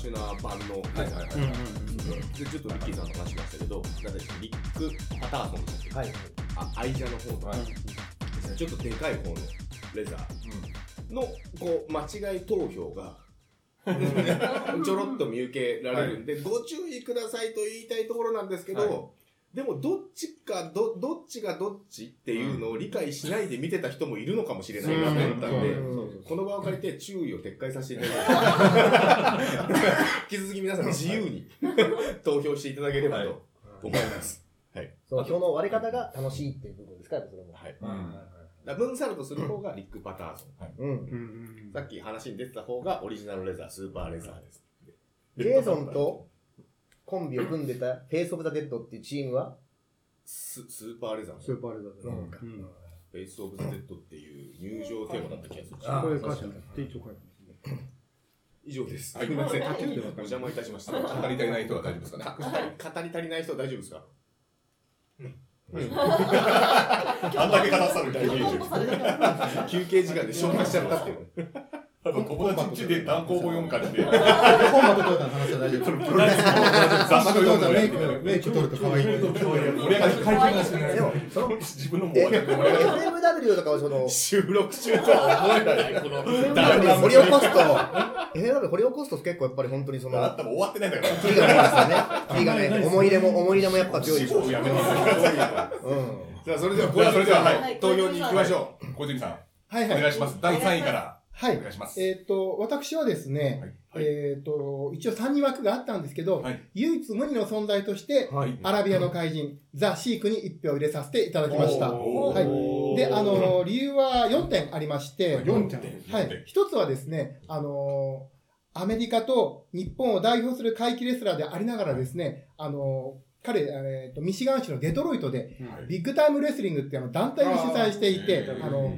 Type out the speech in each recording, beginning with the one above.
シュナー版のレザーはいはいはい。でちょっとリッキーさんと話しましたけど、なんだっけリック・パターソンでしたっけ、はい。あアイジャの方の、はい。ちょっとでかい方のレザーのこう間違い投票が ちょろっと見受けられるんで、ご注意くださいと言いたいところなんですけど、はいでもどっちかど、どっちがどっちっていうのを理解しないで見てた人もいるのかもしれないなと思ったんで、うんこの場を借りて注意を撤回させていただいて、引き続き皆さん自由に投票していただければと思います。その票の割り方が楽しいっていう部分ですか、やっぱそれも。はい。うんだ分散とする方がリック・パターソン。うん。さっき話に出てた方がオリジナルレザー、スーパーレザーです。ジェイソンとコンビを組んでたフェイス・オブ・ザ・デッドっていうチームは？ススーパーレザー。スーパーレザーでうんうんフェイス・オブ・ザ・デッドっていう入場テーマだった気がするこれ歌詞って一応書いてますね。以上です。はいすみません。お邪魔いたしました。語り足りない人は大丈夫ですかね？語り足りない人は大丈夫ですか？あんだけ話される大投稿されてます休憩時間で消化しちゃったっていう。友達んちで単行本読む感じで。コンバットトヨタの話は大丈夫。プロレスの雑誌を読んでメイク、メイク取ると可愛い。盛り上が会見がしない。でも、その、自分のも FMW とかをその、収録中とは思えない、この FMW 掘り起こすと、FMW 掘り起こすと結構やっぱり本当にその、あったも終わってないんだから。キリがないですよね。キリがない。思い入れも、思い入れもやっぱ強いです。もうやめます。うん。じゃあそれでは、それでははい投票に行きましょう。小泉さん、はいはい。お願いします。第3位からはいお願いします。えっ、と、私はですね、はいえっ、と、一応3人枠があったんですけど、はい唯一無二の存在として、はい。アラビアの怪人、ザ・シークに1票入れさせていただきました。はい。で、あの、理由は4点ありまして、4点。はい。一つはですね、あのアメリカと日本を代表する怪奇レスラーでありながらですね、あの彼、えーと、ミシガン州のデトロイトで、ビッグタイムレスリングっていうあの団体を主催していて、あの、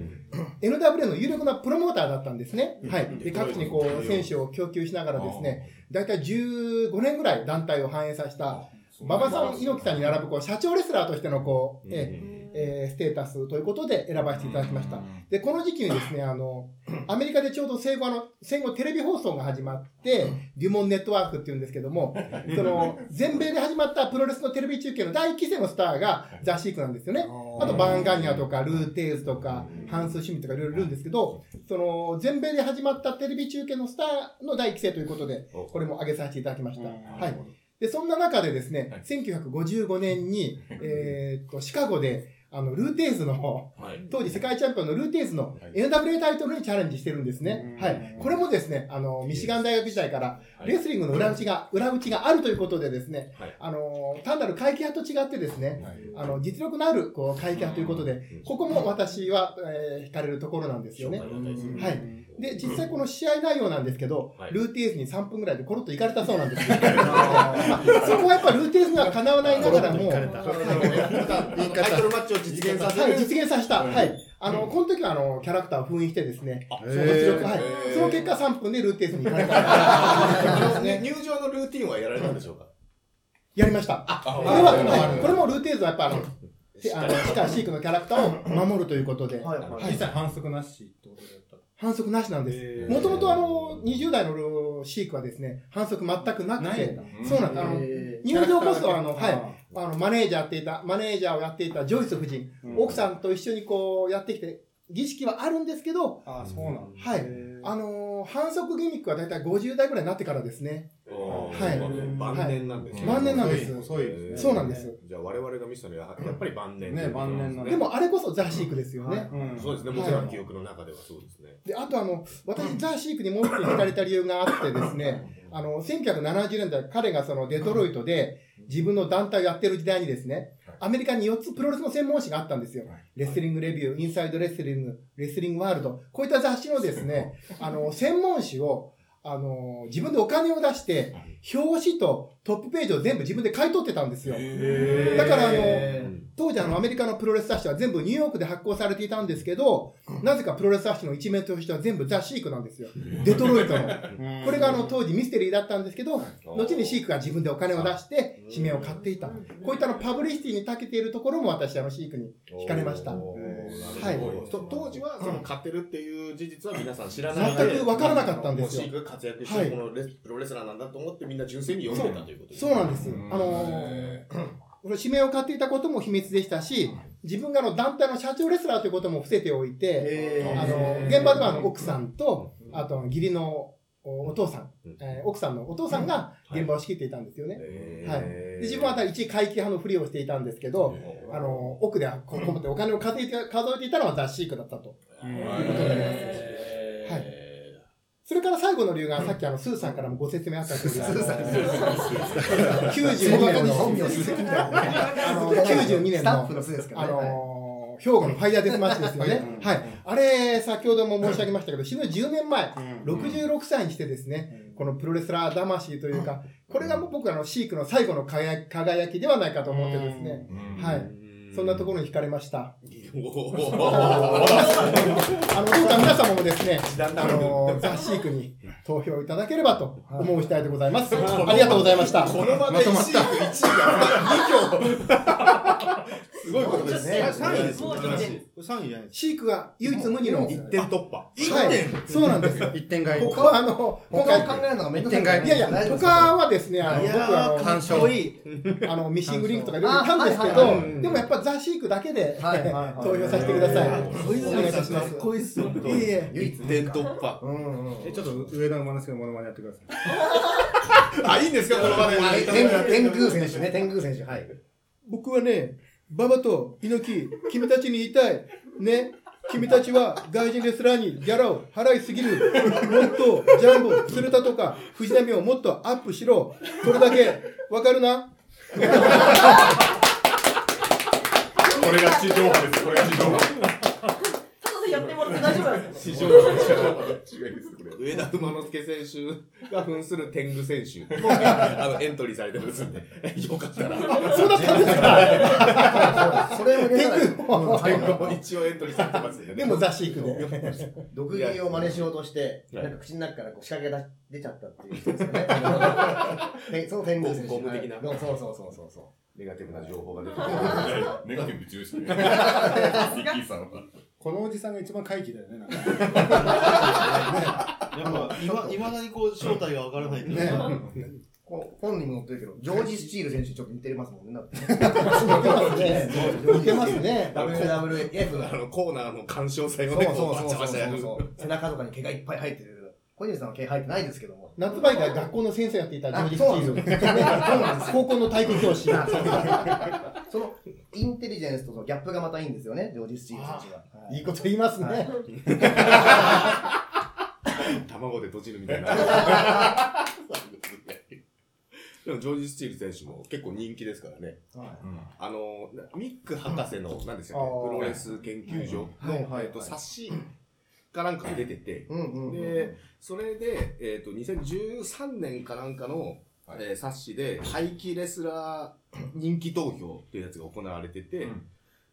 NWA の有力なプロモーターだったんですね。はい。で、各地にこう、選手を供給しながらですね、だいたい15年ぐらい団体を反映させた、馬場さん、猪木さんに並ぶこう社長レスラーとしてのこう、えーえーステータスということで選ばせていただきました。で、この時期にですね、あの、アメリカでちょうど戦後あの、戦後テレビ放送が始まって、デュモンネットワークっていうんですけども、その、全米で始まったプロレスのテレビ中継の第一期生のスターがザ・シークなんですよね。あと、バーンガニアとか、ルーテーズとか、ハンス・シュミとかいろいろいるんですけど、その、全米で始まったテレビ中継のスターの第一期生ということで、これも挙げさせていただきました。はい。で、そんな中でですね、はい1955年に、えーっと、シカゴで、あの、ルーテーズの、はい。当時世界チャンピオンのルーテーズの NWA タイトルにチャレンジしてるんですね。はい。これもですね、あの、ミシガン大学時代から、レスリングの裏打ちが、裏打ちがあるということでですね、はいあの、単なる会計派と違ってですね、はいあの、実力のある、こう、会計派ということで、ここも私は、えー惹かれるところなんですよね。はい。で、実際この試合内容なんですけど、はいルーテーズに3分ぐらいでコロッと行かれたそうなんですよ。そこはやっぱルーテーズにはかなわないながらも、はいタイトルマッチを実現させはい、る。実現させた。はい。あの、この時は、あの、キャラクターを封印してですね、あそのはい。その結果3分でルーテーズに行かれた。入場のルーティンはやられたんでしょうか？やりました。あ、これは、はい、これもルーテーズはやっぱ、あの、てあの、シカ、シークのキャラクターを守るということで、はい反則なしってことでやった反則なしなんです。もともとあの、20代のシークはですね、反則全くなくてないんだ、そうなんです。あの、え入場こそあの、はい。いあの、マネージャーやっていた、マネージャーをやっていたジョイス夫人、奥さんと一緒にこうやってきて、儀式はあるんですけど、ああそうなんだ。はい。あのー反則ギミックはだいたい50代ぐらいになってからですね。はい。晩年なんですね。晩年なんです。遅いですね。そうなんです。じゃあ我々が見せたのはやっぱり晩年ね。晩年なんでもあれこそザ・シークですよね。うん。そうですね、僕らの記憶の中ではそうですね。で、あとあの、私、ザ・シークにもう一点惹かれた理由があってですね、あの、1970年代、彼がそのデトロイトで自分の団体をやってる時代にですね、アメリカに4つプロレスの専門誌があったんですよ。レスリングレビュー、インサイドレスリング、レスリングワールド、こういった雑誌のですね、あの、専門誌をあのー自分でお金を出して、表紙とトップページを全部自分で買い取ってたんですよ。だからあの当時あのアメリカのプロレス雑誌は全部ニューヨークで発行されていたんですけど、なぜかプロレス雑誌の一面としては全部ザ・シークなんですよ。デトロイトの。これがあの当時ミステリーだったんですけど、後にシークが自分でお金を出して紙面を買っていた。こういったあのパブリシティに長けているところも私あのシークに惹かれました。はい。当時はその買ってるっていう事実は皆さん知らない。全く分からなかったんですよ。もうシークが活躍してはい。このレスプロレスラーなんだと思ってみんな純粋に読んでたということで。すそうなんです。あのー。指名を買っていたことも秘密でしたし、自分があの団体の社長レスラーということも伏せておいて、あの、現場ではあの奥さんと、あと義理のおお父さん、えー奥さんのお父さんが現場を仕切っていたんですよね。へはい。ーで自分は一回帰派のふりをしていたんですけど、あの、奥でここもってお金を数えて数えていたのはザ・シークだったと。いうことになります。はい。それから最後の理由が、さっきあの、スーさんからもご説明あった通り、あの92年の、本名鈴木みたいなね。あの、92年のスタッフ、の巣ですかあ。のー、兵庫のファイヤーデスマッチですよね。はい。あれ、先ほども申し上げましたけど、死ぬ10年前、66歳にしてですね、このプロレスラー魂というか、これがもう僕あの、シークの最後の輝輝きではないかと思ってですね、はい。そんなところに惹かれました。あの、皆様もですね、あの、ザ・シークに投票いただければと思う次第でございます。ありがとうございました。この場で1位1位が2票すごいことですね3位ですもう1点3位じゃないですシークが唯一無二の、1点突破はい、そうなんです。一点買い。僕はあの、今他を回、考えるのがめんどくさいやいや、他はですね、あの、いやー僕は鑑賞かっこいい、あの、ミッシングリンクとかいろいろいたんですけど、でもやっぱザ・シークだけで、投票させてください。はいお願いいたします。こいっすよ。いえいえ。唯一1点突破うんうん。え、ちょっと上田馬之助のモノマネやってください。あいいんですかこの場で天狗天狗選手ね、天狗選手。はい。僕はね、馬場と猪木、君たちに言いたい。ね。君たちは外人レスラーにギャラを払いすぎる。もっとジャンボ、鶴田とか藤波をもっとアップしろ。それだけ。わかるな？これが地上波です。これが地上波。やってもらって大丈夫なんですか？地上波です。違いです。これ。上田馬之助選手が扮する天狗選手も あのエントリーされてますんで よかったらそうだったんですか？それを入れたら天狗一応エントリーされてます んでねでもザ・シークで。毒斬りを真似しようとして、はいなんか口の中からこう仕掛けが出ちゃったっていう人ですよね。てその天狗選手。ゴム的なはいそうそうそうそうそう。ネガティブな情報が出てネガティブ強いですね。ミッキーさんは。このおじさんが一番怪奇だよね。なんか やっぱ、いま、だにこう、正体がわからないっていうかこう本人も載ってるけど、ジョージ・スチール選手にちょっと似てますもんね。似てますね。似てますね。WWF のあのコーナーの干渉戦をねそうそうこうバチバチやるそう。背中とかに毛がいっぱい生えてる。小泉さんは毛生えてないですけども。夏場以外学校の先生やっていたジョージ・スチール。ですよ。そうなんですよ。高校の体育教師。そのインテリジェンスとのギャップがまたいいんですよね、ジョージ・スチール選手が。はいいいこと言いますね。卵で閉じるみたいな でもジョージ・スチール選手も結構人気ですからねあのミック博士の何ですよねプロレス研究所の、えっと冊子かなんかに出てて、うんうんうん。でそれで、えっと2013年かなんかの、えー冊子で怪奇レスラー人気投票っていうやつが行われてて、うん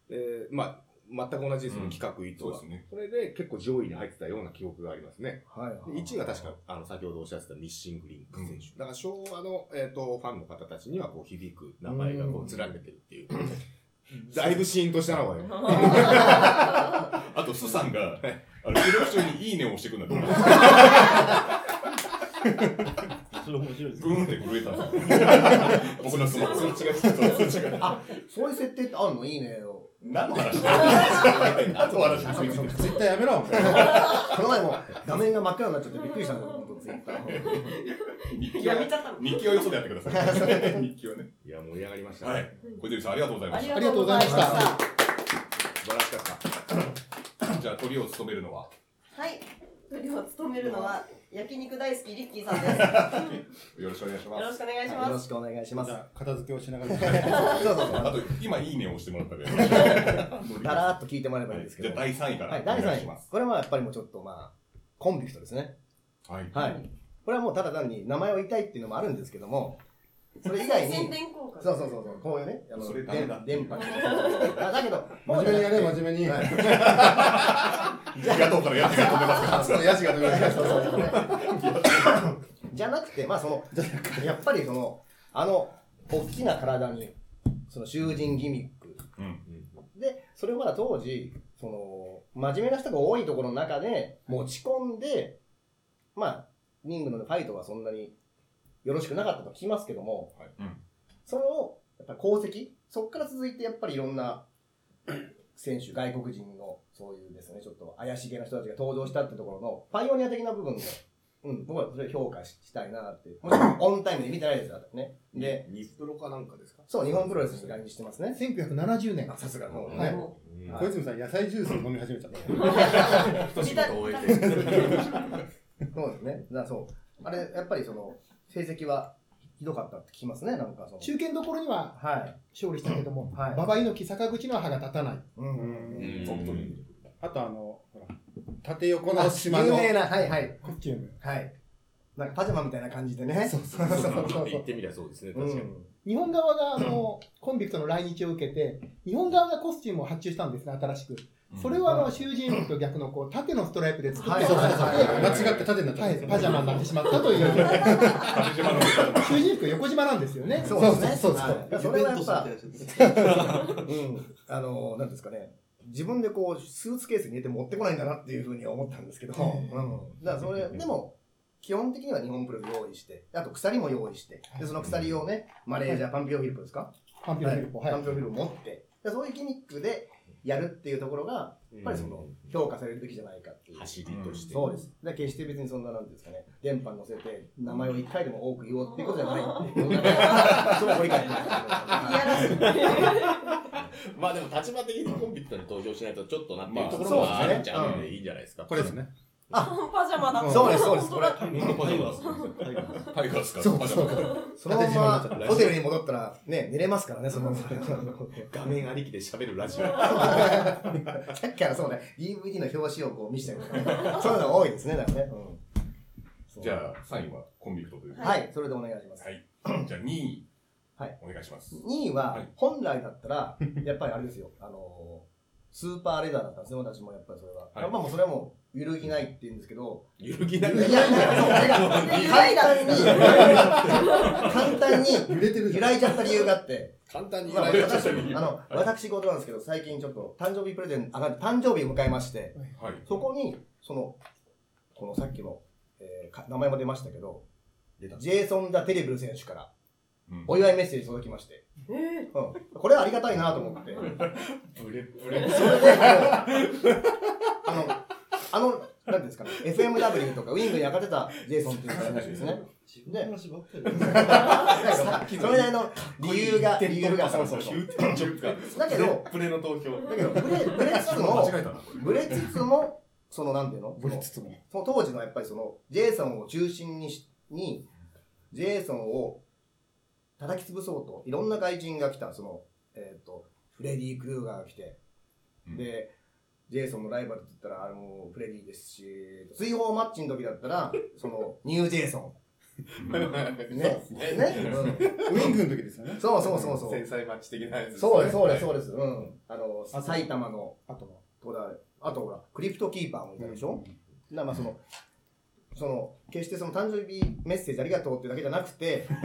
でまあ全く同じですね、うん企画意図はそうですねそれで結構上位に入ってたような記憶がありますね。はいはい。1位が確か、あの、先ほどおっしゃってたミッシングリンク選手。だから昭和の、えっ、と、ファンの方たちにはこう響く名前がこう連ねてるっていう。だいぶシーンとしたな、おい。あと、スさんが、あの、収録中にいいねを押してくるんだと思う。それ面白いですブーンって震えた。僕のスマホ。通知が来てそう通知が。あ、そういう設定ってあるの？いいねよ。何の話何の話についてるツイッターやめろ、この前も画面が真っ暗になっちゃってびっくりしたんだよ、本当ツイッター。日記はやめちゃったの日記はよそでやってください。日記はね。いや、盛り上がりましたね。はい。小泉さん、ありがとうございましありがとうございました。素晴らしかった。た。じゃあ、鳥を務めるのは、はい。トリを務めるのは焼肉大好きリッキーさんで す。よろしくお願いします。よろしくお願いしよます。ろしくお願いします。片付けをしながら。そうそうそう。あと、今、いいねを押してもらったで。だらーっと聞いてもらえばいいんですけど。じゃあ、第3位から。はい、第3位。これはやっぱりもうちょっとまあ、コンビクトですね。はい。はい。これはもうただ単に名前を言いたいっていうのもあるんですけども、それ以外に、そうそうそうそう、こういうね、あの電波であだけど、真面目にやれ、真面目に。はい野党からやつが止めますから。そう、ヤシが止めました。そうそうそうじゃなくて、まあその、やっぱりその、あの、大きな体に、その囚人ギミック。うんで、それをまだ当時、その、真面目な人が多いところの中で持ち込んで、まあ、リングのファイトはそんなによろしくなかったと聞きますけども、はいうんその、やっぱ功績、そこから続いてやっぱりいろんな 選手、外国人のそういうですね、ちょっと怪しげな人たちが登場したってところの、パイオニア的な部分で、うん、僕はそれを評価ししたいなって。もちろんオンタイムで見てないですからね。で、ニスプロかなんかですか？そう、日本プロレスに来日してますね。1970年あ。さすがの、はいもうん小泉さん、野菜ジュースを飲み始めちゃった。一仕事を終えて。う そうですね。だそう。あれ、やっぱりその、成績はひどかったって聞きますね、なんかその。中堅どころにははい。勝利したけども、はい馬場猪木、坂口の歯が立たない。うんうんうん本当に。あとあの、ほら、縦横の島の有名な、はいはい。コスチューム。はい。なんかパジャマみたいな感じでね。そうそうそうそう言ってみりゃそうですね、う確かに。ん。日本側があのコンビクトの来日を受けて、日本側がコスチュームを発注したんですね、新しく。それはあの囚人服と逆のこう縦のストライプで作ってはいそうそうそう。はい。間違って縦になっちゃって、パジャマになってしまったという。囚人服横島なんですよね。そうですね。そうそうそれはやっぱ、うん。あの、なんですかね。自分でこう、スーツケースに入れて持ってこないんだなっていうふうには思ったんですけど、うん。だからそれ、でも、基本的には日本プロ用意して、あと鎖も用意して、で、その鎖をね、マネージャー、パンピオフィリップですか？パンピロフィリップ。はい。パンピオフィリップ持って、でそういうギミックでやるっていうところが、やっぱりその、評価されるべきじゃないかっていう。走りとして。そうです。だから決して別にそんな、なんていうんですかね、電波に乗せて、名前を一回でも多く言おうっていうことじゃないっていう。それはご理解。まあでも立場的にコンビクトに投票しないとちょっとなっていうまあところもあるんちゃうんでいいんじゃないですか。これですね。パジャマだそうですそうです本当だタイガースか。そうそう。そのままホテルに戻ったら、ね、寝れますからね、そのまま。画面ありきで喋るラジオ。さっきからそうね、DVD の表紙をこう見せたりとかね、そういうのが多いですね、だからね。じゃあ、3位はコンビクトという。はい、それでお願いします。はい。じゃあ、2位。はい。お願いします。2位ははい、本来だったら、やっぱりあれですよ、あのー、スーパーレザーだったんですね、私もやっぱりそれは。はいまあもうそれはもう、揺るぎないって言うんですけど、揺るぎないい。やいや、そう、これが、簡単に、簡単に、揺れてる。揺らいじゃった理由があって、簡単にまあ、言われ私、あの、私事なんですけど、最近ちょっと誕生日プレゼント、あ、誕生日を迎えまして、はい。そこに、その、このさっきの、えーか名前も出ましたけど、ジェイソン・ダ・テレブル選手からうんお祝いメッセージ届きまして、えーうん、これはありがたいなと思って、ブレブレ。それで、あの、あの、なんていうんですかね、FMW とかウィングに上がってたジェイソンっていう選手ですね。自分の話ばっかりだなんかそれなりの理由が、理由が、そうそうそう。9点10か。だけど、プレの投票。だけど、ブレ、ブレつつも、ブレつつも、その、なんていうの？ぶれつつも。その当時のやっぱりその、ジェイソンを中心にし、に、ジェイソンを叩き潰そうと、いろんな外人が来た、その、えっ、と、フレディ・クルーガーが来て、うんで、ジェイソンのライバルって言ったら、あれもフレディですし、追放マッチの時だったら、その、ニュージェイソン。ね。ね。うんウィングの時ですよね。そうそうそうそう。繊細マッチ的なやつ。そうです、そうです、そうです。うん。あの、あ埼玉の、あとは？とだあとほら、クリプトキーパーもいたでしょ、なまあその、その、決してその誕生日メッセージありがとうっていうだけじゃなくて、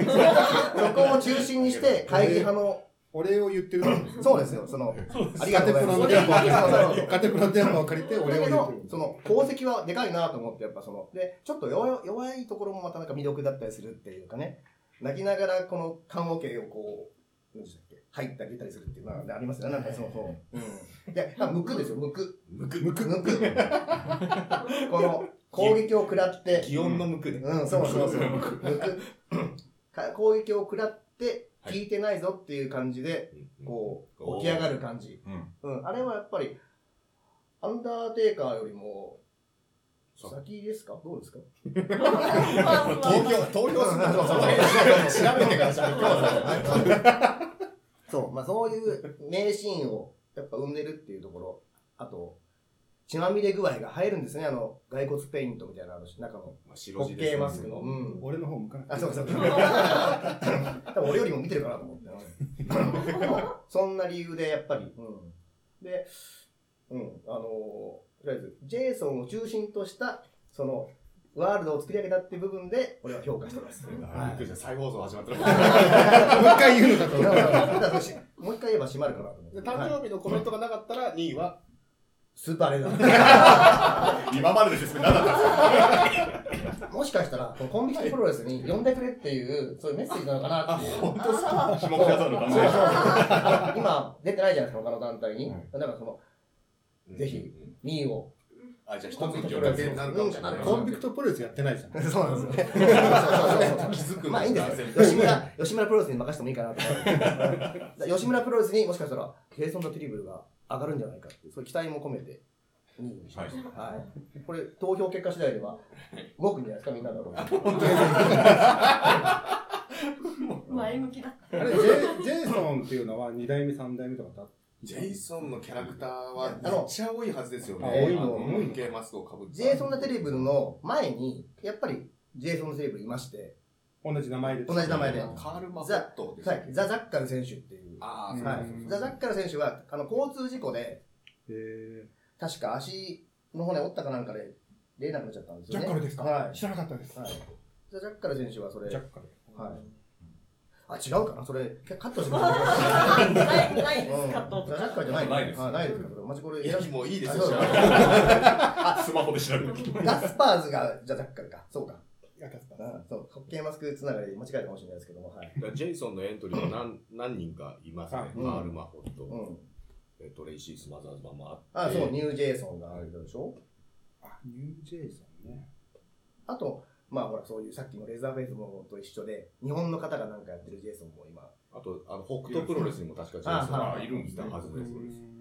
そこを中心にして会議派の、お礼を言ってるの？そうですよ、その、ありがとカうございます。カテプラの電話を借りてお礼を言ってる、。その、功績はでかいなと思って、やっぱその、で、ちょっと弱い弱いところもまたなんか魅力だったりするっていうかね、泣きながらこの棺桶をこう、入ったり出たりするっていうのがありますよね、なんかそうそう。うん。で、あ、むくですよ、むく。むく。むく。むく。この、攻撃を食らって、気温のむくね。うん、そうそうそう。むく。か攻撃を食らって、効い。てないぞっていう感じで、こう、起き上がる感じ。うん。うん、あれはやっぱり、アンダーテイカーよりも、先ですか？どうですか？投票、投票するそうそう。そう。調べてから喋る。そう、まあそういう名シーンをやっぱ生んでるっていうところ、あと、血まみれ具合が入るんですね、あの、骸骨ペイントみたいな、あの、中の、まあ白ホッケー地ですマスクの。うん。俺の方向かなあ、そうそうそう。多分俺よりも見てるかなと思って。そんな理由で、やっぱり。うん。で、うん、あのとりあえず、ジェイソンを中心とした、その、ワールドを作り上げたっていう部分で、俺は評価してます。あびっくりした再放送始まってる。もう一回言うのかと。もう一回言えば閉まるかなと思って。で誕生日のコメントがなかったら2位はスーパーレザー。今までの説明何だったんですか？もしかしたら、コンビニプロレスに呼んでくれっていう、そういうメッセージなのかなっていう。本当ですか？下北沢の考そうそうそうえ。今、出てないじゃないですか、他の団体に。だからその、ぜひ、2位を。あ、じゃあ一つの条件になるかもしれない。コンビクトプロレスやってないじゃん。そうなんですよね。そうそうそう気づくまあいいんですよ。吉村、吉村プロレスに任せてもいいかなと思って。吉村プロレスにもしかしたら、ケイソンとトリブルが上がるんじゃないかっていう、そういう期待も込めて、2位にしました。はい。これ、投票結果次第では、動くんじゃないですか、みんなの。前向きだ。あれ、ジェイジェイソンっていうのは2代目、3代目とかだジェイソンのキャラクターはあのめっちゃ多いはずですよね。あ多いのあの運慶マスクをかぶって。ジェイソン・ザ・テレブルの前に、やっぱり、ジェイソン・ザ・テレブルいまして、同じ名前で。同じ名前でカール・マホットですねはい、ザ・ザッカル選手っていう。ああ、そうはいうんザ・ザッカル選手は、あの、交通事故で、へ確か足の骨折ったかなんかで、出れなくなっちゃったんですよね。ジャッカルですか？はい。知らなかったです。はい。ザ・ジャッカル選手はそれ、ジャッカル。はい。あ、違うかな？それ、カットしてくだないないです、カットうんザ・ジャッカルじゃないないですあ、ないです。マジこれ、いや、もういいですよ。あそうじゃあ スマホで調べる。ガスパーズが、じゃあジャッカルか。そうか。やかったうんそう、ホッケーマスクつながりで間違えたかもしれないですけども、はい。だからジェイソンのエントリーは何 何人かいますね。あうんカール・マホット、うん。えトレイシー・スマザーズマンもあって。あ、そう、ニュージェイソンがあるでしょ？あ、ニュージェイソンね。あと、まあほら、そういうさっきのレザーフェイスもと一緒で、日本の方がなんかやってるジェイソンも今、あと、あの、北斗プロレスにも確かジェイソンあがはいいるんですね。はずです。うん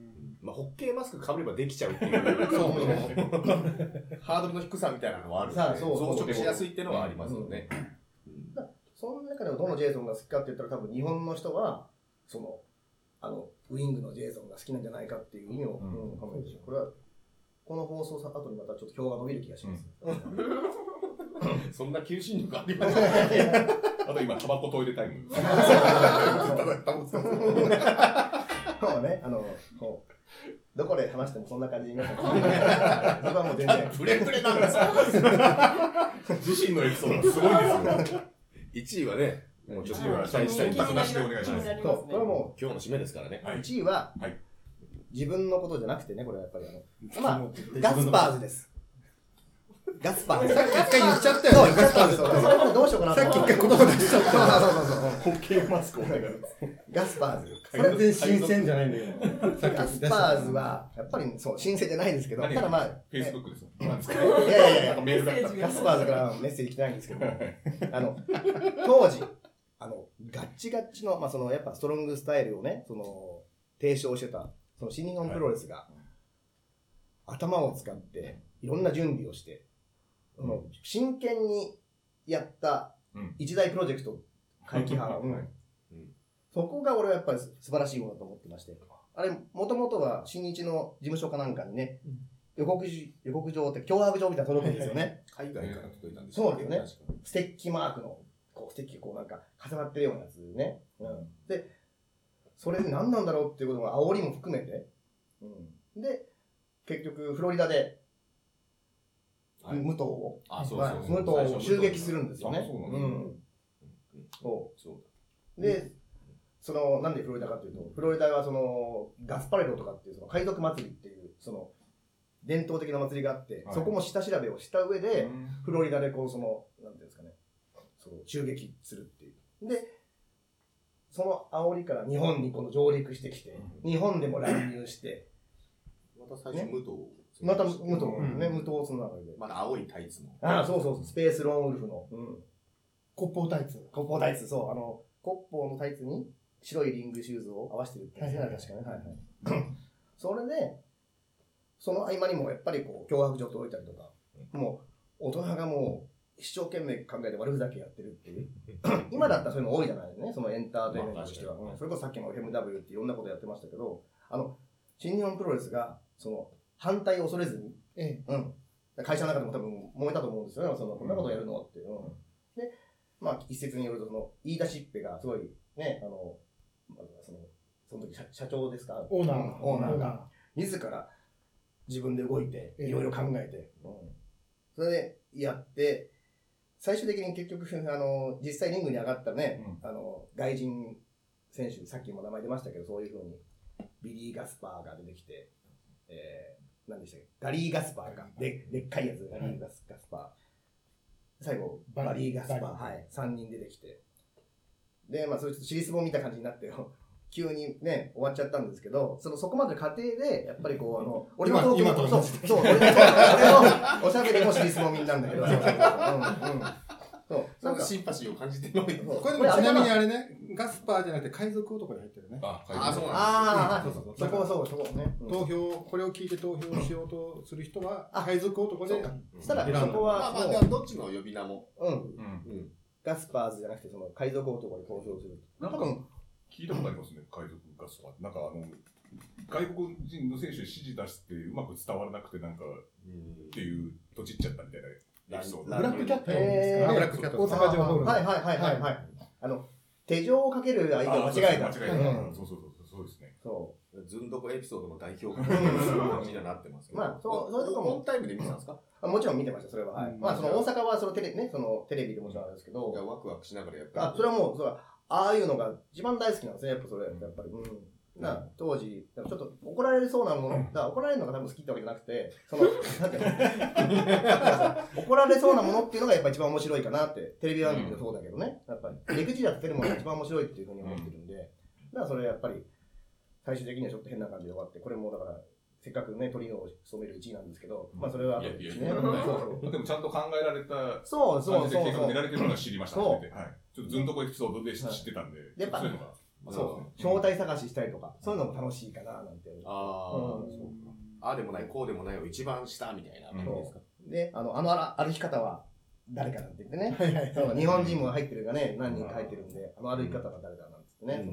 まあ、ホッケーマスクかぶればできちゃうっていう、そう ハードルの低さみたいなのはあるんで、そうそう。増殖しやすいっていうのはありますよね。その中でもどのジェイソンが好きかって言ったら多分日本の人は、その、あの、ウィングのジェイソンが好きなんじゃないかっていう意味を、うん。うん考えてるこれは、この放送さ後にまたちょっと票が伸びる気がします。そんな求心力ありま。あと今、タバコトイレタイム。そう ね、あの、こう、どこで話してもそんな感じに皆さん聞いて自分はもう全然。プレプレなんですよ。自身のエピソードがすごいですよ。1位はね、もうちょっとしたいしてお願いしますそう、これはも今日の締めですからね。う、はい1位ははい、自分のことじゃなくてね、これはやっぱりあの、まあ、ガスパーズです。ガスパーズ。さっき一回言っちゃったそう、よね。ガスパーズ。そうそれもどうしようかなとさっき一回言葉出しちゃっそうた。そうそうそう。ホッケーマスクをお願い。ガスパーズ。全然新鮮じゃないんだけど。さっきガスパーズは、やっぱりそう、新鮮じゃないですけど、ただまあ、フェイスブックですよ。いやいやいやなんかメールが来た。ガスパーズからメッセージ来てないんですけど、あの、当時、あの、ガッチガッチの、まあその、やっぱストロングスタイルをね、その、提唱してた、その新日本プロレスが、頭を使って、いろんな準備をして、その真剣にやったうん。一大プロジェクト、回帰派、うん。そこが俺はやっぱり素晴らしいものだと思ってまして、あれ、もともとは新日の事務所かなんかにね、予告じ予告状って脅迫状みたいなの届くんですよね。海外から届いたんですそうですね。ステッキマークの、こう、ステッキがこうなんか重なってるようなやつね。うん。で、それで何なんだろうっていうことが煽りも含めて、うん。で、結局、フロリダで、はい。武藤を、あ、そうはいそう。武藤を襲撃するんですよね。あそうなんだ。ん。そそう。う。で、その、なんでフロリダかというと、フロリダはその、ガスパレードとかっていう、その海賊祭りっていう、その、伝統的な祭りがあって、はい。そこも下調べをした上で、うん。フロリダでこう、その、なんていうんですかね、そう、襲撃するっていう。で、その煽りから日本にこの上陸してきて、日本でも乱入して、また最初、武藤。また武藤もね、うん武藤つながりで。まだ青いタイツの。ああ、そうそうスペースローンウルフの、うん。コッポータイツ。コッポータイツ、そう、あの、コッポーのタイツに白いリングシューズを合わせてるってやつね、はいはい確かね。はいはい。それで、その合間にもやっぱりこう、脅迫状届いたりとか、もう、大人がもう、一生懸命考えて悪ふざけやってるっていう。今だったらそういうの多いじゃないですね、そのエンターテインメントとしては。それこそさっきの FMW っていろんなことやってましたけど、あの、新日本プロレスが、その、反対を恐れずに、えうん。会社の中でも多分揉めたと思うんですよね。その、こんなことやるのって。うん。で、まあ、一説によると、その、言い出しっぺがすごい、ね、あの、まあその、その時社社長ですか？オーナーうんオーナーが、自ら自分で動いて、ええいろいろ考えて、うん。それでやって、最終的に結局、あの、実際リングに上がったね、あの、外人選手、さっきも名前出ましたけど、そういうふうに、ビリー・ガスパーが出てきて、えー、何でしたっけ？ガリー・ガスパーか。で、でっかいやつ、ガリー・ガスガスパー。最後、バリー・ガスパー、はい。3人出てきて。で、まあ、それちょっと尻相撲見た感じになって、急にね、終わっちゃったんですけど、その、そこまでの過程で、やっぱりこう、あの、俺のトーク今とそう、そう、俺の、俺のおしゃべりも尻相撲見なんだけど、うん、うん。シンパシーを感じてるのに。そうこれでもちなみにあれね、ガスパーじゃなくて海賊男に入ってるね。あ、あそうなんだああ、そこはそう、そこね。うん投票、これを聞いて投票しようとする人は、あ海賊男で、そしたら、そこは、まあまあ、どっちの呼び名も。う、うん、うん。うん。ガスパーズじゃなくて、その、海賊男に投票する。なんか聞いたことありますね、海賊ガスは。なんかあの、外国人の選手に指示出してうまく伝わらなくて、なんか、っていう、とちっちゃったみたいなエピソード。ブラックキャットですえーかブラックキャット。大阪城ホールの。はいはいはいはいはい。あの、手錠をかける相手を間違えた。あそうです間違えた。うんうんそうそうそう、そうですね。そずんどこエピソードの代表みたいな感じにはなってますけど。まあそうそういうとこもオンタイムで見てたんですか？うあ。もちろん見てました、それは。はいうんまあ、その大阪はそのテレビね、そのテレビでもちろんあるんですけどワクワクしながらやってあ、それはもう、それはああいうのが一番大好きなんですね、やっぱそれ、やっぱり。うん。な当時、ちょっと怒られそうなもの、だ怒られるのが多分好きってわけじゃなくて、その、なんていうの怒られそうなものっていうのがやっぱ一番面白いかなって、テレビ番組でもそうだけどね、やっぱり、レクチャーつけるものが一番面白いっていうふうに思ってるんで、だからそれやっぱり、最終的にはちょっと変な感じで終わって、これもだから、せっかくね、トリノを務める1位なんですけど、まあそれは、ね、いやいやそうそう。でもちゃんと考えられたそうそうそうそう。で計画練られてるのが知りました、そう初めてはい。ちょっとずんとこエピソードで知ってたんで、やっぱそういうのが。そう、正体探ししたりとか、そういうのも楽しいかな、なんて。ああ、うんそうか。ああでもない、こうでもないを一番下みたいな感じですか？で、あの、あの歩き方は誰かなんて言ってね。はいはいそう日本人も入ってるがね、何人か入ってるんで、あの歩き方は誰かなんつってね。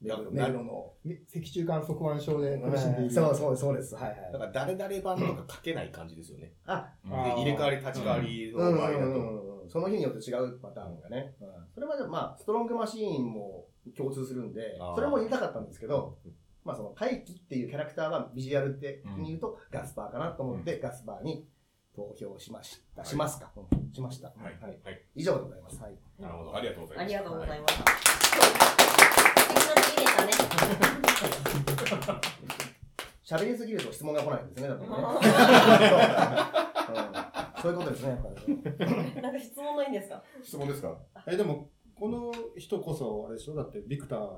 メグロの。脊柱管側腕症で苦しんでいる。そうそうそうです。はいだはい。から誰々版とか書けない感じですよね。あ、入れ替わり立ち替わりのうん場合だと。うんうんその日によって違うパターンがね。うんそれまで、まあ、ストロングマシーンも共通するんでそれも言いたかったんですけど、まあその、怪奇っていうキャラクターはビジュアル的に言うとガスパーかなと思って、ガスパーに投票しました。しますか、うんしました。はいはいはい以上でございます。はい。なるほど。ありがとうございます。ありがとうございました。素敵な次でしたね。喋りすぎると質問が来ないんですね、だからね。うんそういうことですね、やっぱり。なんか質問ないんですか？質問ですか？え、でも、この人こそ、あれでしょ？だって、ビクター、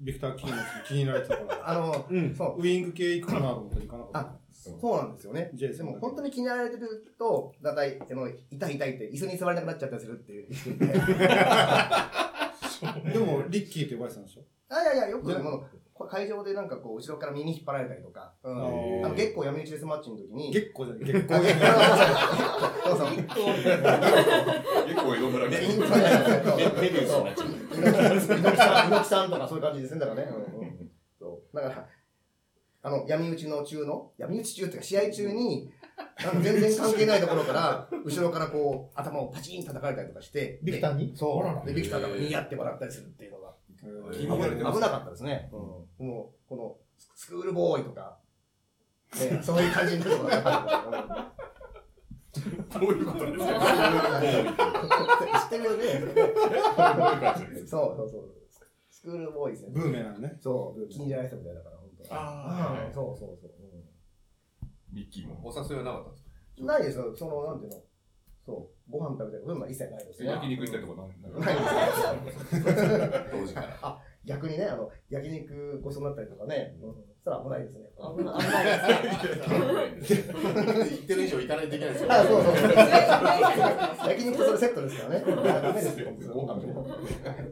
ビクター・キーの気になれてたから。あの、うん。そうウイング系行くかなと思ったら行かなかった。あそうなんですよね。ジェイソンでも本当に気になられてると、だいたい、あの、痛い痛いって、椅子に座れなくなっちゃったりするってい う。でも、リッキーって呼ばれてたんでしょ？あ、いやいや、よく、あもうこ会場でなんかこう、後ろから耳引っ張られたりとか、うん、あの、月光闇打ちデスマッチの時に、月光じゃない、月あ光そうそう。結構江戸村みたいな。メビウスになっちゃう。猪木さん、とかそういう感じですね、だからね。うんうんそう。だから、あの、闇打ちの中の、闇打ち中っていうか試合中に、全然関係ないところから、後ろからこう、頭をパチン叩かれたりとかして、ビクターに？でそう。で、ビクターがニヤって笑ったりするっていうのが、気危なかったですね。うん。もう、この、スクールボーイとか、ね、そういう感じのところが。どういうことですか？知ってるよね。そうそうそう。スクールボーイですね。ブーメランね。そう、気に入られたみたいだから、本当に。あうんそうそうそう。ミッキーも。お誘いはなかったんですか？うんないですよ、その、なんていうの？そう、ご飯食べたり、そういうのは一切ないですね。焼肉行ったりとかなんなんかないです 当時から。逆にね、あの、焼肉ごちそうになったりとかね、うん、それは危ないですね。危ない危ないですね。言ってる以上行かないといけないですよ。あ、そうそう。焼肉とそれセットですからね。ダメですよ。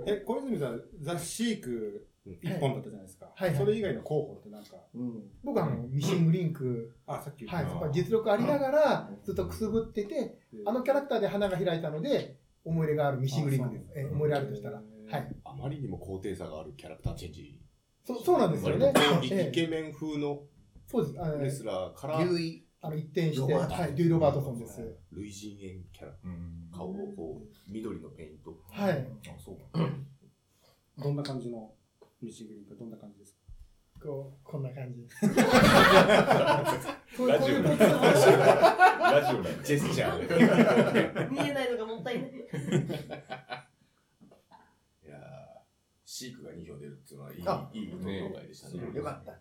え、小泉さん、ザ・シーク一本だったじゃないですか。はいはいそれ以外の候補ってなんか、うん。僕はあのミシングリンク、あ、さっき言ったはい、やっぱり実力ありながらずっとくすぶってて、あのキャラクターで花が開いたので、思い入れがあるミシングリンクです。え思い入れあるとしたら。はい。あまりにも高低差があるキャラクターチェンジ。そそうなんですよね。イええケメン風のレスラーから。あの一転して、はい、デュイ・ロバートソンです。類人猿キャラ、うん。顔をこう、緑のペイント。はい。あ、そうか。どんな感じのミシングリンクどんな感じですか？こう、こんな感じ です。ラジオ。ラジオな。ジェスチャーで。見えないのがもったいない。いやーシークが2票出るっていうのはいいあいい投票会でしたね。よかった。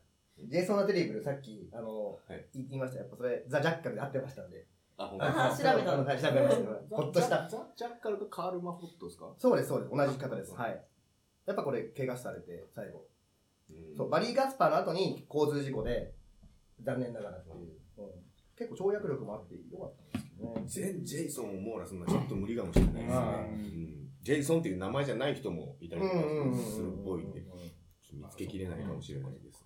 ジェイソン・ナテリーブル、さっき、あの、はい言いました。やっぱそれ、ザ・ジャッカルで合ってましたんで。あ、ほん調べたのはい、調べました。ほっとした。ザ・ジャッカルとカール・マフォットですか？そうです、そうです。同じ方です。はい。やっぱこれ、怪我されて、最後。うんそう、バリー・ガスパーの後に交通事故で、残念ながらっていう。うん結構跳躍力もあって、よかったんですけどね。全ジェイソンを網羅するのはちょっと無理かもしれないですね。うんジェイソンっていう名前じゃない人もいたりとかするっぽいんで、見つけきれないかもしれないです。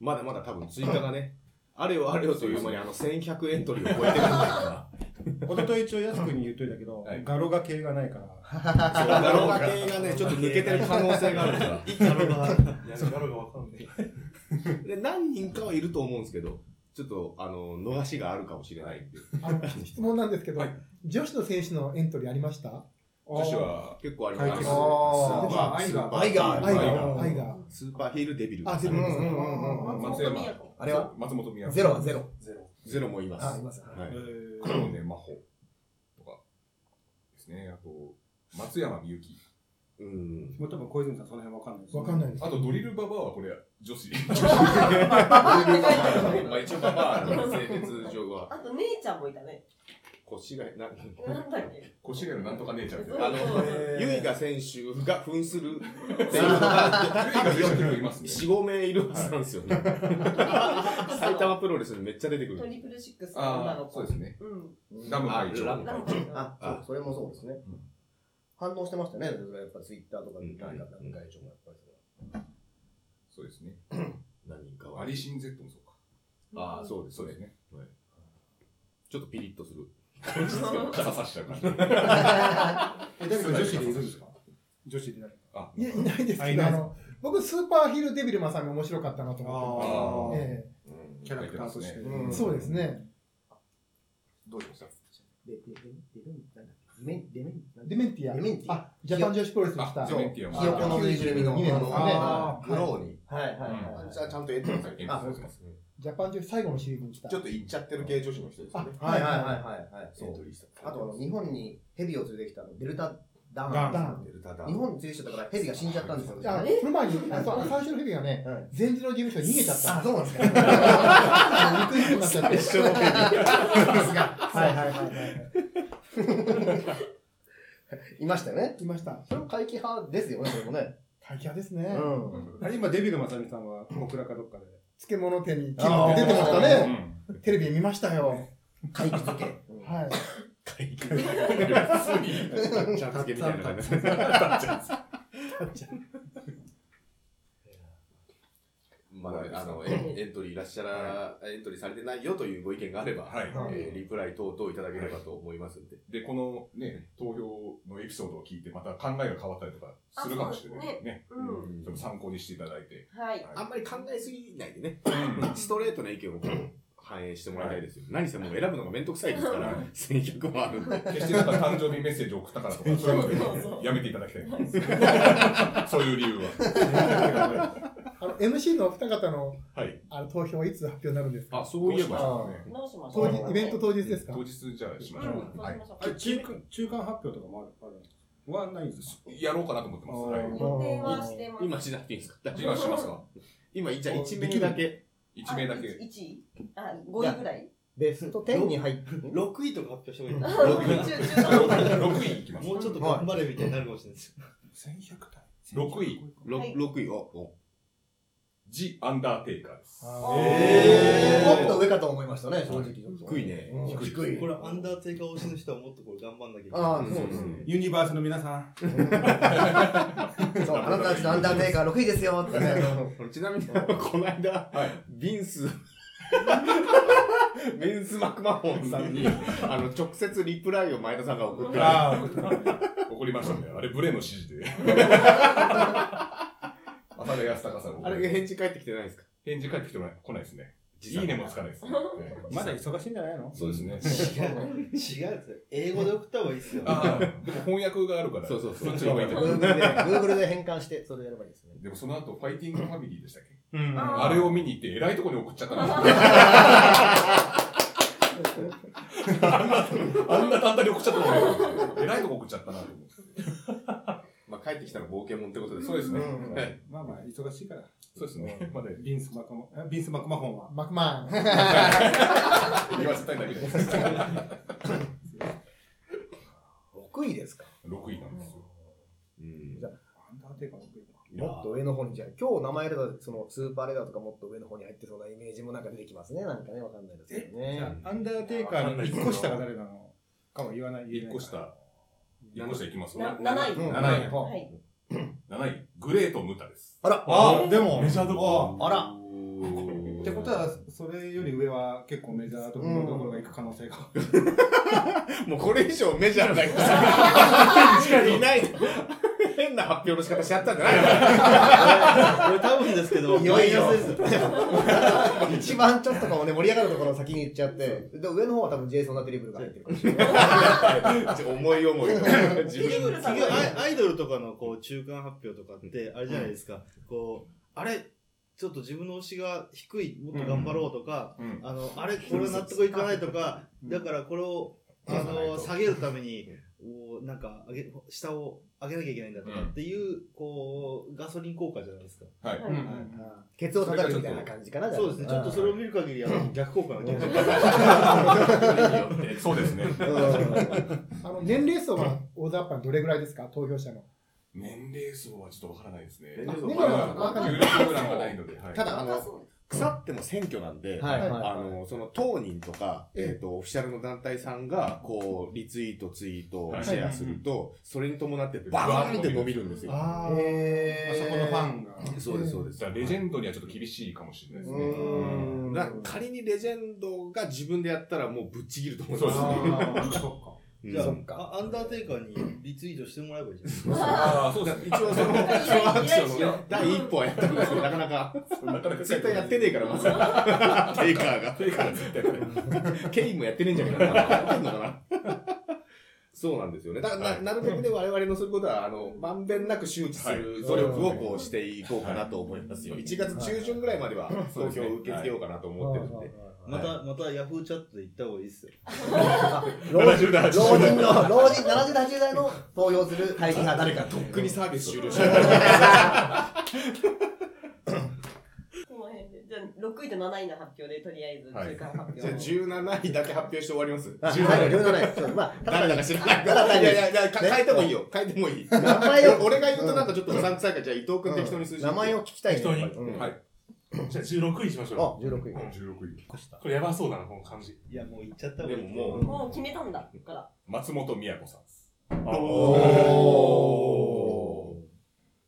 まだまだ多分追加がね、あれよあれよという間にあの1100エントリーを超えてるんだか一昨日一応安くに言っといたけど、はい。ガロガ系がないから、ら、そうガロガ系がね、ちょっと抜けてる可能性があるから。ガロが、いや、ガロがわかんない。で何人かはいると思うんですけど、ちょっとあの逃しがあるかもしれないんで、あの質問なんですけど、はい。女子の選手のエントリーありました？女子は、結構あります。スーパーアイガーアイガーアイガー、アイガー。スーパーヒールデビル。あ、ゼロですうんうんうんうん松山あれは？松本宮ゼロはゼロ。ゼロ。ゼロもいます。あ、います。はいえ黒根真帆とかですね。あと、松山みゆき。うん。もう多分小泉さんその辺わかんないです、わかんないです。あと、ドリルババアはこれ、女子。まあ一応ババアの性別上はあと姉ちゃんもいたね。腰がななんだっけ？越谷のなんとか姉ちゃんって。そうあのそうユイガ選手が扮するっていうのがユイガ選手いますね。4、5名いるはずなんですよね。埼玉プロレスにめっちゃ出てくる。トリプルシックスの女の子。そうですね。うん。ラム会長。ラム会長あ、そう、それもそうですね。反応してましたね。それやっぱツイッターとかで、うんなんか、会長もやっぱりそれは。そうですね。何人かはア。リシン Z もそうか。ああ、そうです。そうですね。ちょっとピリッとする。刺さしちゃう感じ。え誰か女子でいるんですか？女子で誰かあ、いや、いないですけど、あの、僕、スーパーヒールデビルマンさんが面白かったなと思ってキャラクターとして、うん。えそうですね。どうしました？デメン、ティア。デメンティア。あ、ジャパン女子プロレスに来た。あデメンティアも。ひよこのぬいぐるみの、92年ですかね。あはい。グローに。はいはい。はい。じゃあちゃんとエントリーされてあそうですジャパン女子最後のシリーズに来た。ちょっと行っちゃってる系女子の人ですよね。あはいはいはいはいはい。そうエント。リーした。あと、あの、日本にヘビを連れてきたのデルタダダンン。ダンデルタダ日本に連れてきちゃったからヘビが死んじゃったんですよ。あ、その前に、最初のヘビがね、はい前日の事務所に逃げちゃった。あ、そうなんですか。肉肉になっちゃって。一緒のヘビ。はいはいはいはい。いましたよね。いました。それも怪奇派ですよね、それもね。大気派ですね。うん。あれ今デビルマサミさんは小倉かどっかで漬物店に切って出てましたうね。ん。テレビ見ましたよ。漬け。はい。ちゃんつけみたいな感じで。まだあのエン エントリーいらっしゃら、エントリーされてないよというご意見があれば、はい。えーリプライ等々いただければと思いますんで。で、このね、投票のエピソードを聞いて、また考えが変わったりとかするかもしれないですね。うん。ちょっと参考にしていただいて。はい。あんまり考えすぎないでね、ストレートな意見をこう反映してもらいたいですよ。何せもう選ぶのがめんどくさいですから、1100もあるんで。決してなんか誕生日メッセージを送ったからとか、そういうのでやめていただきたい。そういう理由は。あの、MC のお二方のはい。あの投票はいつ発表になるんですか？あ、そういえば。あねどうしましょう当日、イベント当日ですか？当日じゃあしましょう。はい中間中間発表とかもあるあるはないんですか？やろうかなと思ってます。はい。予定はしてます。今しなくていいんですか？今しますか？今、じゃあ1名だけ。?1 名だけ。1位あ、5位ぐらい？ベスト10に入って。6位とか発表してもいいです中か中間6位いきます。もうちょっと頑張れみたいになるかもしれないです。1100対6位、ろはい6位を。おジ・アンダーテイカーです。えー。もっと上かと思いましたね、正直。低いねうん低い。これアンダーテイカー推しの人はもっとこれ頑張んなきゃいけない。ああ、そうですんね。ユニバースの皆さんそう、あなたたちのアンダーテイカー6位ですよってね。ちなみに、この間、はい。ビンス、ビンス・マクマホンさんに、あの、直接リプライを前田さんが送ってああ怒りましたね。あれ、ブレの指示で。浅田康隆さん。あれ、返事返ってきてないですか？返事返ってきてこない来ないですね。いいねもつかないですね。ええまだ忙しいんじゃないの？そうですね。違うですよ英語で送った方がいいですよああ、でも翻訳があるから、そうそうそうそっちの方がいいと思う Google で、Google で変換して、それやればいいですね。でもその後、ファイティングファミリーでしたっけ？うんあれを見に行って、偉いところに送っちゃったな。あんな簡単に送っちゃったのに、偉いとこ送っちゃったなと思って。まあ帰ってきたら冒険もんってことですそうですね。まあまあ、忙しいから。そうですね。まだビンス・マクマ、あ ビンス・マクマホンは？マクマン。言わせたいだけです。6位ですか。6位なんですよ。うんアンダーテイカーの6位かもっと上の方にじゃあ、今日名前出たそのスーパーレダーとかもっと上の方に入ってそうなイメージもなんか出てきますね。なんかね、わかんないですけどね。じゃあ、アンダーテイカーの1個下が誰なのかも言わない。言え1ない個下。1個下いきますな7 7位。うん7位。はい。位、グレート・ムタです。あら。あ、でも、メジャーどこ？あ。ら。ってことは、それより上は結構メジャーところどころが行く可能性が。もうこれ以上メジャーな人いない。変な発表の仕方しちゃったんじゃないの？これ多分ですけど、いよいよマイナスですよ。一番ちょっとかもね、盛り上がるところを先に言っちゃって、で上の方は多分ジェイソン・ナテリブルが。入ってるかもしれない。思い思い。自テリブ分アイドルとかのこう中間発表とかってあれじゃないですか、こうあれちょっと自分の推しが低いもっと頑張ろうとか、うん。あのあれこれ納得いかないとかだからこれをあの下げるためにおなんか上げ下を上げなきゃいけないんだとかっていう、こうガソリン効果じゃないですか、はい。はい。ケツを叩くみたいな感じかな、そうですね。ちょっとそれを見る限りあの逆効果がします。そうですね。あの、年齢層は大雑把にどれぐらいですか？投票者の。年齢層はちょっとわからないですね。年齢層はわまかんない。あ有力プランがないので。はい。ただ、あの、若そう腐っても選挙なんで、はいはいあの、その当人とか、えっ、と、オフィシャルの団体さんが、こう、リツイート、ツイート、はいシェアすると、それに伴ってバーンって伸びるんですよ。あへーあそこのファンが。そうです、そうです。じゃあレジェンドにはちょっと厳しいかもしれないですうね。ーんだ仮にレジェンドが自分でやったらもうぶっちぎると思います。そうですね。じゃあアンダーテイカーにリツイートしてもらえばいいじゃないですかああ、そうですね。一応その、そのアクションのね、第一歩はやったんですけど、なかなか、なかなか絶対やってねえから、まず。テイカーが。テイカーが。ケインもやってねえんじゃねえかな。やってんのかな。そうなんですよね。だからな、なるべくね、我々のすることは、あの、まんべんなく周知する努力をこうしていこうかなと思いますよ。1月中旬ぐらいまでは投票を受け付けようかなと思ってるんで。またまたヤフーチャットで行った方がいいですよ老人老人の、老人、70、80代の投票する会議派誰かと。とっくにサービス終了し この辺で。じゃあ、6位と7位の発表で、とりあえず中間発表。じゃあ17位だけ発表して終わります。あ、はい、17位。誰だだか知らない。いただ単にやいやいや、か変えてもいいよ。変えてもいい。名前を、俺が言うとなんかちょっとうさんくさいから、じゃあ伊藤君適当に数字。名前を聞きたいね。適当にはい。じゃあ16位にしましょあ、16位。16位。う。これやばそうだな、この感じ。いやもう行っちゃったでももう、もう決めたんだから。松本美也子さんです。お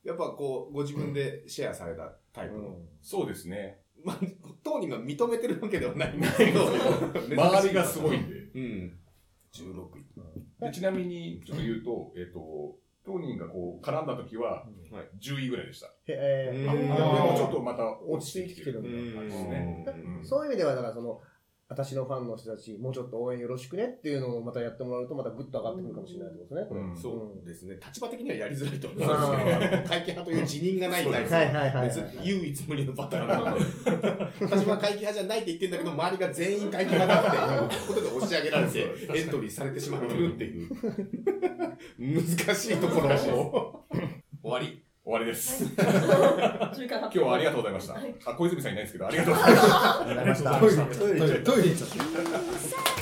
ーやっぱこう、ご自分でシェアされたタイプの？そうですね。まあ、当人が認めてるわけではないんです けど、周りがすごいんで。うん。16位。でちなみに、ちょっと言うと、えっ、と、当人がこう、絡んだ時は、10位ぐらいでした。へー。うん。であもちょっとまた落ちてきてる。んだ。感じですね。うん。そういう意味では、だからその、私のファンの人たち、もうちょっと応援よろしくねっていうのをまたやってもらうと、またグッと上がってくるかもしれないってことですね、これ。うんそうですね。立場的にはやりづらいと思いあますけど、ー会計派という辞任がないタイプ。はいはいはいはい別に唯一無二のパターンなので。私は会計派じゃないって言ってんだけど、周りが全員会計派だっていうことで押し上げられて、エントリーされてしまってるっていう。難しいところを。です。今日はありがとうございました。はいあ、小泉さんいないですけど、ありがとうございました。ありがとうございました。トイレ、トイレ行っちゃった。